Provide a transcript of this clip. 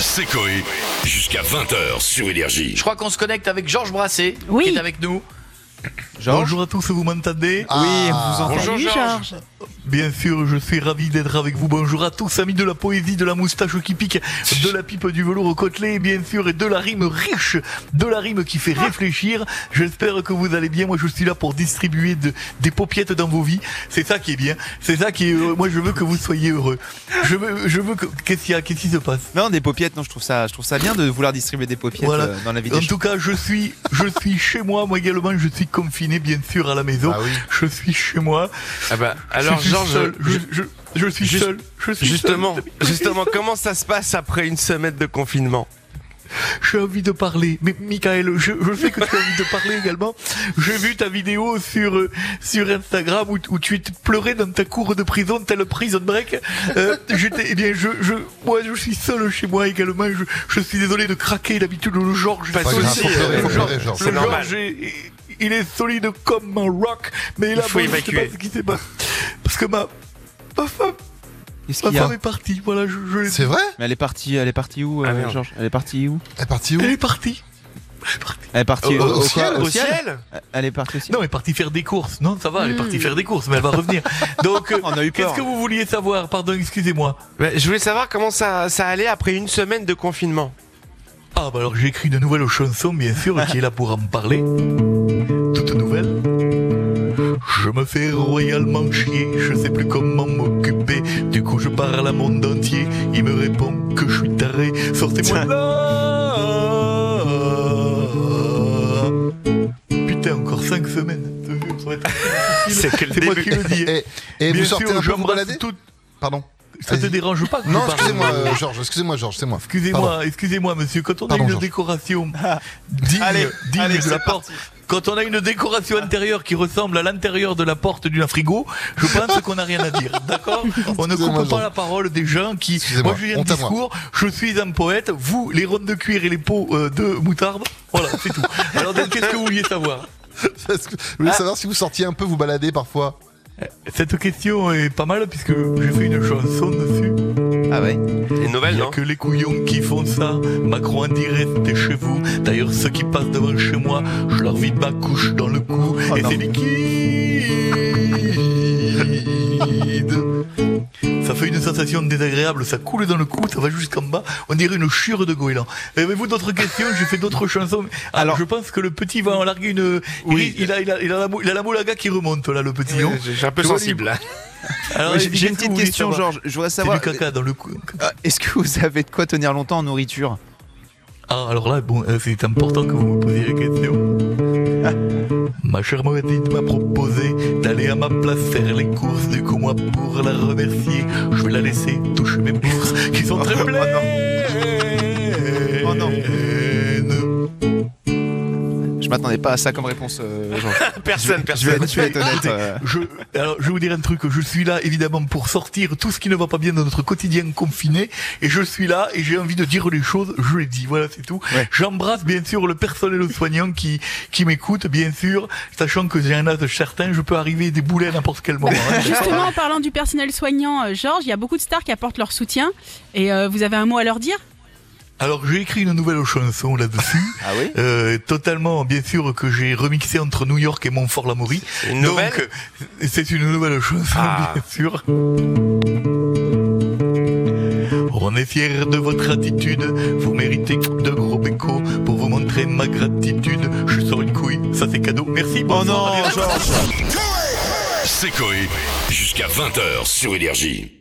C'est Coé. Jusqu'à 20h sur Énergie. Je crois qu'on se connecte avec Georges Brassé, Oui. qui est avec nous. Bonjour à tous, vous m'entendez Oui, on vous entend. Bonjour Georges. Bien sûr, je suis ravi d'être avec vous. Bonjour à tous, amis de la poésie, de la moustache qui pique, de la pipe du velours côtelé, bien sûr, et de la rime riche, de la rime qui fait réfléchir. J'espère que vous allez bien. Moi, je suis là pour distribuer de- des paupiettes dans vos vies. C'est ça qui est bien. C'est ça qui est heureux. Moi, je veux que vous soyez heureux. Je veux, je veux que, qu'est-ce qu'il y a, qu'est-ce qui se passe? Non, des paupiettes, non, je trouve ça, je trouve ça bien de vouloir distribuer des paupiettes Voilà. euh, dans la vie En des tout cas, je suis, je suis chez moi. Moi également, je suis confiné, bien sûr, à la maison. Ah oui. Je suis chez moi. Ah bah, alors je suis Georges. Je, ju- je, je suis Juste- seul. Je suis justement, seul. justement, comment ça se passe après une semaine de confinement? J'ai envie de parler. Mais Michael, je, je sais que tu as envie de parler également. J'ai vu ta vidéo sur euh, sur Instagram où, où tu pleuré dans ta cour de prison, tel prison break. Euh, J'étais, eh bien, je, je, moi, je suis seul chez moi également. Je, je suis désolé de craquer. D'habitude, le Georges, Pas Georges- euh, le Georges- il est solide comme un rock. Mais là, Il faut je sais pas ce qui s'est passé. Parce que ma, ma femme, Qu'est-ce ma qu'il y a femme est partie. Voilà, je, je l'ai C'est vrai Mais elle est partie, elle est partie où, euh, Ah, merde. Georges? Elle est partie où? Elle est partie où? Elle est partie. Elle est partie Au- au ciel, Au ciel Elle est partie aussi. Non, elle est partie faire des courses. Non, ça va, elle est partie faire des courses, mais elle va revenir. Donc, euh, On a eu peur. qu'est-ce que vous vouliez savoir? Pardon, excusez-moi. Ouais, Je voulais savoir comment ça, ça allait après une semaine de confinement. Ah, bah alors j'ai écrit une nouvelle chanson, bien sûr, qui est là pour en parler. Toute nouvelle. Je me fais royalement chier, je sais plus comment m'occuper. Du coup, je parle à monde entier. Il me répond que je suis taré. Sortez-moi de là. Putain, encore 5 semaines. C'est que le C'est moi qui le dis. Et, et Bien vous sortez sûr, un peu vous j'embrasse balader tout- Pardon. Ça te dérange pas Non, excusez-moi, euh, Georges, excusez-moi, Georges, c'est moi. Excusez-moi, excusez-moi, monsieur. Quand on Pardon, a une décoration digne, Allez, digne allez, de la porte, quand on a une décoration intérieure qui ressemble à l'intérieur de la porte d'un frigo, je pense qu'on n'a rien à dire. D'accord On ne coupe pas la parole des gens qui. Moi, je viens de discours. Je suis un poète. Vous, les rondes de cuir et les pots euh, de moutarde. Voilà, c'est tout. Alors, donc, qu'est-ce que vous vouliez savoir? Parce que je voulais savoir si vous sortiez un peu vous balader parfois. Cette question est pas mal puisque j'ai fait une chanson dessus. Ah ouais. Une Il nouvelle, y a non que les couillons qui font ça. Macron a dit restez chez vous. D'ailleurs, ceux qui passent devant chez moi, je leur vide ma couche dans le cou. Oh et c'est liquide. Ça fait une sensation désagréable, ça coule dans le cou, ça va jusqu'en bas, on dirait une chure de goéland. Avez-vous d'autres questions J'ai fait d'autres chansons. Alors, Alors- je pense que le petit va en larguer une. Oui. Il, il a, il, a, il, a la, il a la moulaga qui remonte là, le petit. J'ai un peu vois J'ai une petite question, Georges. Je voudrais savoir. du caca dans le cou. euh, Est-ce que vous avez de quoi tenir longtemps en nourriture? Ah, alors là, bon, euh, c'est important que vous me posiez la question. Ma chère Mourette m'a proposé d'aller à ma place faire les courses. Du coup, moi, pour la remercier, je vais la laisser toucher mes bourses qui sont très Oh pleines. M'attendais pas à ça comme réponse, euh, Georges. Personne, Je personne. je vais être honnête. Euh, je, alors, je vais vous dire un truc. Je suis là, évidemment, pour sortir tout ce qui ne va pas bien dans notre quotidien confiné. Et je suis là et j'ai envie de dire les choses. Je les dis. Voilà, c'est tout. Ouais. J'embrasse, bien sûr, le personnel soignant qui, qui m'écoute, bien sûr. Sachant que j'ai un âge certain, je peux arriver des boulets à n'importe quel moment. hein. Justement, en parlant du personnel soignant, euh, Georges, il y a beaucoup de stars qui apportent leur soutien. Et euh, vous avez un mot à leur dire? Alors, j'ai écrit une nouvelle chanson là-dessus. Ah oui Euh, totalement, bien sûr, que j'ai remixé entre New York et Montfort-l'Amaury. Une nouvelle Donc, c'est une nouvelle chanson, Ah. bien sûr. On est fiers de votre attitude, vous méritez de gros bécos pour vous montrer ma gratitude. Je sors une couille, ça c'est cadeau. Merci, Oh bonsoir. non. Georges C'est Coé. Jusqu'à 20h sur Énergie.